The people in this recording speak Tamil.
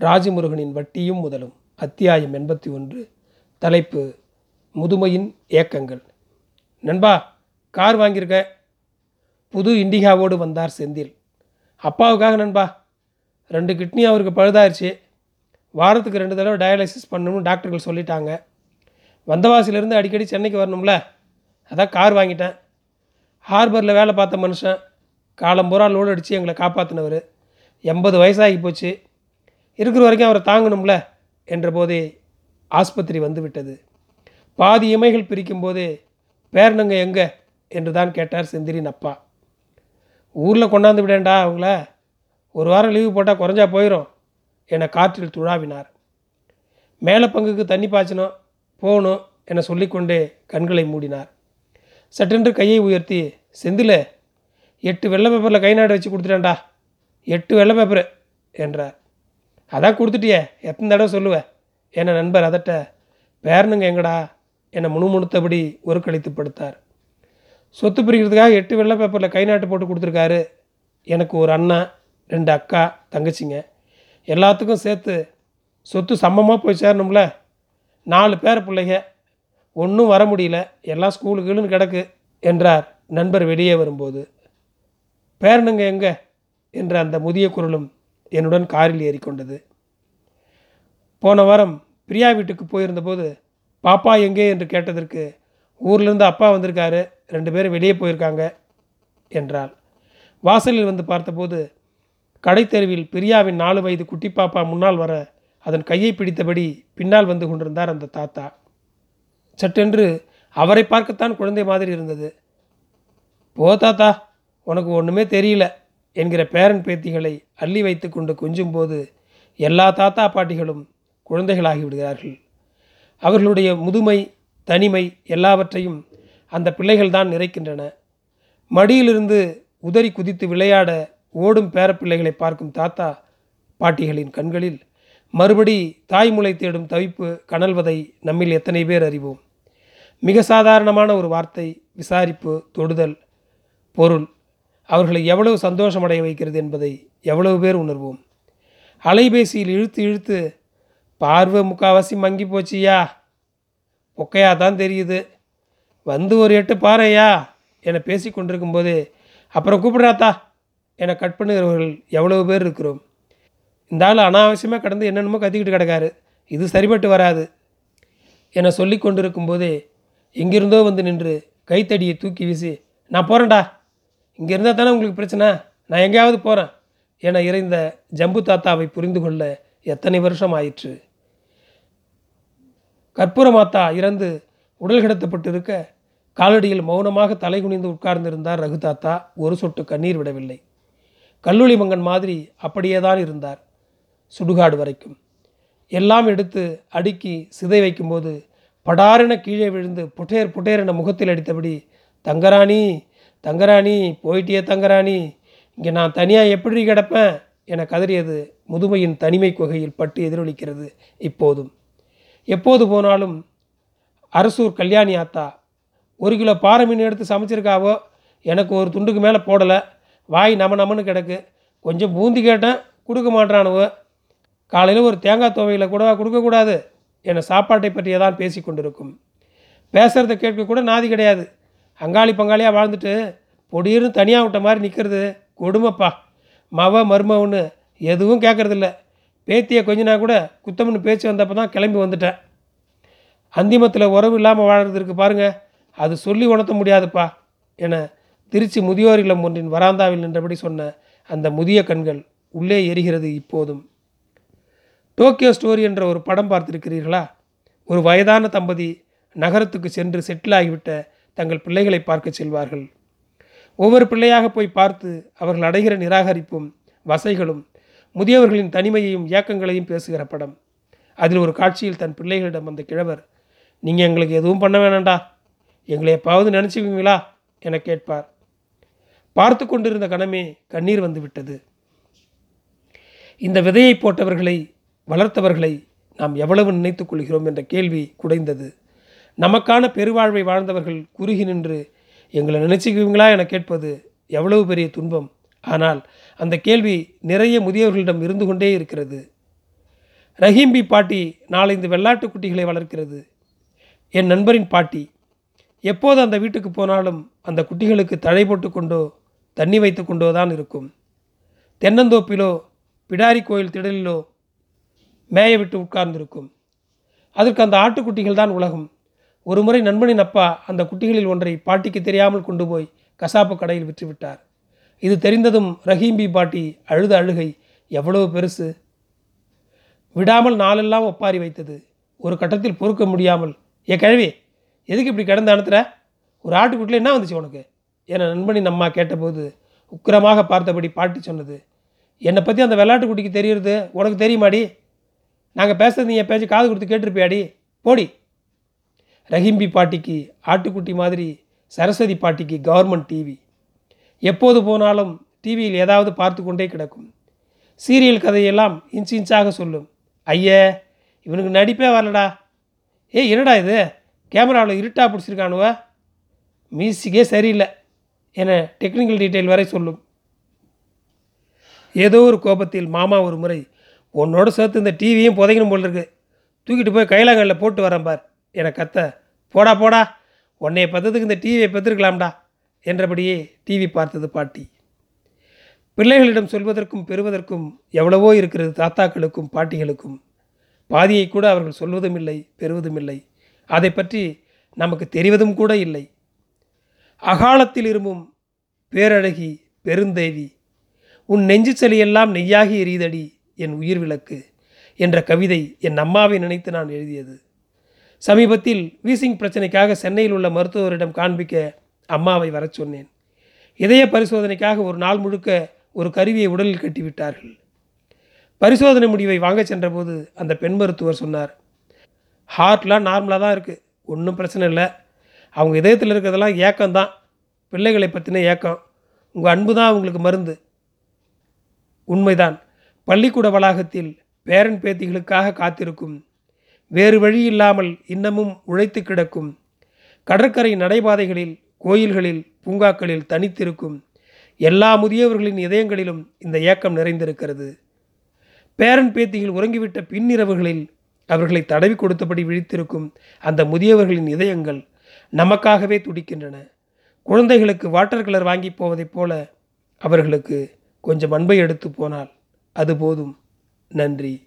ராஜமுருகனின் வட்டியும் முதலும். அத்தியாயம் எண்பத்தி ஒன்று. தலைப்பு முதுமையின் ஏக்கங்கள். நண்பா கார் வாங்கியிருக்க புது இண்டிகாவோடு வந்தார் செந்தில். அப்பாவுக்காக நண்பா. ரெண்டு கிட்னி அவருக்கு பழுதாயிருச்சு. வாரத்துக்கு ரெண்டு தடவை டயாலிசிஸ் பண்ணணும்னு டாக்டர்கள் சொல்லிட்டாங்க. வந்தவாசிலேருந்து அடிக்கடி சென்னைக்கு வரணும்ல? அதான் கார் வாங்கிட்டேன். ஹார்பரில் வேலை பார்த்த மனுஷன். காலம்பூரா லோடு அடித்து எங்களை காப்பாற்றினவர் எண்பது வயசாகி போச்சு. இருக்கிற வரைக்கும் அவரை தாங்கணும்ல என்றபோதே ஆஸ்பத்திரி வந்துவிட்டது. பாதி இமைகள் பிரிக்கும் போதே பேரனுங்க எங்கே? என்று தான் கேட்டார் செந்திரின் அப்பா. ஊரில் கொண்டாந்து விடேன்டா அவங்கள. ஒரு வாரம் லீவு போட்டால் குறைஞ்சா போயிடும் என காற்றில் துழாவினார். மேலே பங்குக்கு தண்ணி பாய்ச்சணும் போகணும் என சொல்லிக்கொண்டே கண்களை மூடினார். சட்டென்று கையை உயர்த்தி செந்தில் எட்டு வெள்ளை பேப்பரில் கை நாடு வச்சு கொடுத்துட்டேன்டா. எட்டு வெள்ளை பேப்பரு என்றார். அதான் கொடுத்துட்டியே. எத்தனை தடவை சொல்லுவ? என்ன நண்பர் அதட்ட பேரனுங்க எங்கடா? என்னை முணுமுணுத்தபடி ஒரு கழித்து படுத்தார் சொத்து பிரிக்கிறதுக்காக எட்டு வெள்ளை பேப்பரில் கை நாட்டு போட்டு கொடுத்துருக்காரு. எனக்கு ஒரு அண்ணா ரெண்டு அக்கா தங்கச்சிங்க. எல்லாத்துக்கும் சேர்த்து சொத்து சமமாக போய் சேரணும்ல நாலு பேர பிள்ளைங்க. ஒன்றும் வர முடியல. எல்லாம் ஸ்கூலுக்குன்னு கிடக்கு என்றார் நண்பர் வெளியே வரும்போது. பேரனுங்க எங்கே? என்ற அந்த முதிய குரலும் என்னுடன் காரில் ஏறிக்கொண்டது. போன வாரம் பிரியா வீட்டுக்கு போயிருந்தபோது பாப்பா எங்கே? என்று கேட்டதற்கு ஊர்லேருந்து அப்பா வந்திருக்காரு. ரெண்டு பேரும் வெளியே போயிருக்காங்க என்றாள். வாசலில் வந்து பார்த்தபோது கடைத்தெருவில் பிரியாவின் நாலு வயது குட்டி பாப்பா முன்னால் வர அதன் கையை பிடித்தபடி பின்னால் வந்து கொண்டிருந்தார் அந்த தாத்தா. சட்டென்று அவரை பார்க்கத்தான் குழந்தை மாதிரி இருந்தது. போ தாத்தா உனக்கு ஒன்றுமே தெரியல. என்கிற பேரன் பேத்திகளை அள்ளி வைத்து கொண்டு கொஞ்சும்போது எல்லா தாத்தா பாட்டிகளும் குழந்தைகளாகி விடுகிறார்கள். அவர்களுடைய முதுமை தனிமை எல்லாவற்றையும் அந்த பிள்ளைகள்தான் நிறைக்கின்றன. மடியிலிருந்து உதறி குதித்து விளையாட ஓடும் பேரப்பிள்ளைகளை பார்க்கும் தாத்தா பாட்டிகளின் கண்களில் மறுபடி தாய்மொழி தேடும் தவிப்பு கனல்வதை நம்மில் எத்தனை பேர் அறிவோம். மிக சாதாரணமான ஒரு வார்த்தை விசாரிப்பு தொடுதல் பொருள். அவர்களை எவ்வளவு சந்தோஷமடைய வைக்கிறது என்பதை எவ்வளவு பேர் உணர்வோம். அலைபேசியில் இழுத்து இழுத்து பார்வை முக்காவாசி மங்கி போச்சியா பொக்கையா தான் தெரியுது. வந்து ஒரு எட்டு பாறையா? என பேசி கொண்டிருக்கும்போது அப்புறம் கூப்பிடுறாத்தா என கட் பண்ணுகிறவர்கள் எவ்வளவு பேர் இருக்கிறோம். இந்த ஆள் அனாவசியமாக கடந்து என்னென்னமோ கத்திக்கிட்டு கிடக்காரு. இது சரிபட்டு வராது என சொல்லி கொண்டிருக்கும்போதே எங்கிருந்தோ வந்து நின்று கைத்தடியை தூக்கி வீசி நான் போகிறேன்டா இங்கே இருந்தால் தானே உங்களுக்கு பிரச்சனை? நான் எங்கேயாவது போகிறேன் என இறைந்த ஜம்பு தாத்தாவை புரிந்து கொள்ள எத்தனை வருஷம் ஆயிற்று? கற்பூர மாத்தா இறந்து உடல் கிடத்தப்பட்டு இருக்க காலடியில் மௌனமாக தலை குனிந்து உட்கார்ந்திருந்தார் ரகு தாத்தா. ஒரு சொட்டு கண்ணீர் விடவில்லை. கல்லூரி மங்கன் மாதிரி அப்படியே தான் இருந்தார் சுடுகாடு வரைக்கும். எல்லாம் எடுத்து அடுக்கி சிதை வைக்கும்போது படாரென கீழே விழுந்து புட்டேர் புட்டேர் என முகத்தில் அடித்தபடி தங்கராணி தங்கராணி போயிட்டியே தங்கராணி இங்கே நான் தனியாக எப்படி கிடப்பேன்? என கதறியது முதுமையின் தனிமை குகையில் பட்டு எதிரொலிக்கிறது இப்போதும். எப்போது போனாலும் அரசூர் கல்யாணி ஆத்தா ஒரு கிலோ பாறை மீன் எடுத்து சமைச்சிருக்காவோ? எனக்கு ஒரு துண்டுக்கு மேலே போடலை. வாய் நம நமன்னு கிடக்கு. கொஞ்சம் பூந்தி கேட்டேன் கொடுக்க மாட்டானுவோ காலையில் ஒரு தேங்காய் துவையில் கூட கொடுக்கக்கூடாது என சாப்பாட்டை பற்றியே தான் பேசி கொண்டிருக்கும் பேசுகிறத கேட்க கூட நாதி கிடையாது. அங்காளி பங்காளியாக வாழ்ந்துட்டு பொடியிருந்து தனியாக விட்ட மாதிரி நிற்கிறது கொடுமைப்பா. மவ மருமவன்னு எதுவும் கேட்குறதில்ல பேத்தியை கொஞ்ச நாள் கூட குத்தம்னு பேச்சு வந்தப்போ தான் கிளம்பி வந்துட்டேன். அந்திமத்தில் உறவு இல்லாமல் வாழ்கிறது இருக்குது பாருங்கள் அது சொல்லி உணர்த்த முடியாதுப்பா என திருச்சி முதியோர் இல்லம் ஒன்றின் வராந்தாவில் நின்றபடி சொன்ன அந்த முதிய கண்கள் உள்ளே எரிகிறது இப்போதும். டோக்கியோ ஸ்டோரி என்ற ஒரு படம் பார்த்திருக்கிறீர்களா? ஒரு வயதான தம்பதி நகரத்துக்கு சென்று செட்டில் ஆகிவிட்ட தங்கள் பிள்ளைகளை பார்க்க செல்வார்கள். ஒவ்வொரு பிள்ளையாக போய் பார்த்து அவர்கள் அடைகிற நிராகரிப்பும் வசைகளும் முதியவர்களின் தனிமையையும் இயக்கங்களையும் பேசுகிற படம். அதில் ஒரு காட்சியில் தன் பிள்ளைகளிடம் அந்த கிழவர் நீங்கள் எங்களுக்கு எதுவும் பண்ண வேணாண்டா? எங்களை எப்பாவது நினச்சிக்குவீங்களா? என கேட்பார். பார்த்து கொண்டிருந்த கணமே கண்ணீர் வந்துவிட்டது இந்த விதையை போட்டவர்களை வளர்த்தவர்களை நாம் எவ்வளவு நினைத்துக் கொள்கிறோம் என்ற கேள்வி குடைந்தது. நமக்கான பெருவாழ்வை வாழ்ந்தவர்கள் குறுகி நின்று எங்களை நினைச்சுக்குவீங்களா என கேட்பது எவ்வளவு பெரிய துன்பம். ஆனால் அந்த கேள்வி நிறைய முதியவர்களிடம் இருந்து கொண்டே இருக்கிறது. ரஹீம்பி பாட்டி நாலந்து வெள்ளாட்டு குட்டிகளை வளர்க்கிறது. என் நண்பரின் பாட்டி. எப்போது அந்த வீட்டுக்கு போனாலும் அந்த குட்டிகளுக்கு தழை போட்டு கொண்டோ தண்ணி வைத்து கொண்டோ தான் இருக்கும். தென்னந்தோப்பிலோ பிடாரி கோயில் திடலிலோ மேய விட்டு உட்கார்ந்திருக்கும். அதற்கு அந்த ஆட்டுக்குட்டிகள் தான் உலகம். ஒருமுறை நண்பனின் அப்பா அந்த குட்டிகளில் ஒன்றை பாட்டிக்கு தெரியாமல் கொண்டு போய் கசாப்பு கடையில் விற்றுவிட்டார். இது தெரிந்ததும் ரஹீம்பி பாட்டி அழுத அழுகை எவ்வளவு பெருசு. விடாமல் நாளெல்லாம் ஒப்பாரி வைத்தது. ஒரு கட்டத்தில் பொறுக்க முடியாமல் ஏ கிழவி எதுக்கு இப்படி கிடந்து அனுத்துற? ஒரு ஆட்டுக்குட்டியில் என்ன வந்துச்சு உனக்கு? என நண்பனின் அம்மா கேட்டபோது உக்கிரமாக பார்த்தபடி பாட்டி சொன்னது. என்னை பற்றி அந்த வெள்ளாட்டுக்குட்டிக்கு தெரியுறது உனக்கு தெரியுமாடி? நாங்கள் பேசுறது நீ என் பேச்சு காது கொடுத்து கேட்டிருப்பியாடி? போடி. ரஹிம்பி பாட்டிக்கு ஆட்டுக்குட்டி மாதிரி சரஸ்வதி பாட்டிக்கு கவர்மெண்ட் டிவி. எப்போது போனாலும் டிவியில் ஏதாவது பார்த்து கொண்டே கிடக்கும். சீரியல் கதையெல்லாம் இன்ச் இன்ச்சாக சொல்லும். ஐயே இவனுக்கு நடிப்பே வரலடா. ஏ என்னடா இது? கேமராவில் இருட்டாக பிடிச்சிருக்கானுவ? மியூசிக்கே சரியில்லை என டெக்னிக்கல் டீட்டெயில் வரை சொல்லும். ஏதோ ஒரு கோபத்தில் மாமா ஒரு முறை உன்னோட சேர்த்து இந்த டிவியும் புதைக்கணும் போல் இருக்கு. தூக்கிட்டு போய் கைலாங்கல்ல போட்டு வரேன் பார். என கத்த போடா போடா உன்னைய பத்ததுக்கு இந்த டிவியை பத்திருக்கலாம்டா என்றபடியே டிவி பார்த்தது பாட்டி. பிள்ளைகளிடம் சொல்வதற்கும் பெறுவதற்கும் எவ்வளவோ இருக்கிறது தாத்தாக்களுக்கும் பாட்டிகளுக்கும். பாதியை கூட அவர்கள் சொல்வதும் இல்லை பெறுவதும் இல்லை. அதை பற்றி நமக்கு தெரிவதும் கூட இல்லை. அகாலத்தில் இருமும் பேரழகி பெருந்தேவி உன் நெஞ்சு சலியெல்லாம் நெய்யாகி எரியுதடி என் உயிர் விளக்கு என்ற கவிதை என் அம்மாவை நினைத்து நான் எழுதியது. சமீபத்தில் வீசிங் பிரச்சனைக்காக சென்னையில் உள்ள மருத்துவரிடம் காண்பிக்க அம்மாவை வரச் சொன்னேன். இதய பரிசோதனைக்காக ஒரு நாள் முழுக்க ஒரு கருவியை உடலில் கட்டிவிட்டார்கள். பரிசோதனை முடிவை வாங்க சென்றபோது அந்த பெண் மருத்துவர் சொன்னார் ஹார்ட்லாம் நார்மலாக தான் இருக்குது ஒன்றும் பிரச்சனை இல்லை. அவங்க இதயத்தில் இருக்கிறதெல்லாம் ஏக்கம்தான். பிள்ளைகளை பற்றின ஏக்கம். உங்கள் அன்பு தான் அவங்களுக்கு மருந்து. உண்மைதான். பள்ளிக்கூட வளாகத்தில் பேரன் பேத்திகளுக்காக காத்திருக்கும் வேறு வழி இல்லாமல் இன்னமும் உழைத்து கிடக்கும். கடற்கரை நடைபாதைகளில் கோயில்களில் பூங்காக்களில் தனித்திருக்கும் எல்லா முதியவர்களின் இதயங்களிலும் இந்த ஏக்கம் நிறைந்திருக்கிறது. பேரன் பேத்திகள் உறங்கிவிட்ட பின்னிரவுகளில் அவர்களை தடவி கொடுத்தபடி விழித்திருக்கும் அந்த முதியவர்களின் இதயங்கள் நமக்காகவே துடிக்கின்றன. குழந்தைகளுக்கு வாட்டர் கலர் வாங்கி போவதைப் போல அவர்களுக்கு கொஞ்சம் அன்பை எடுத்து போனால் அது போதும். நன்றி.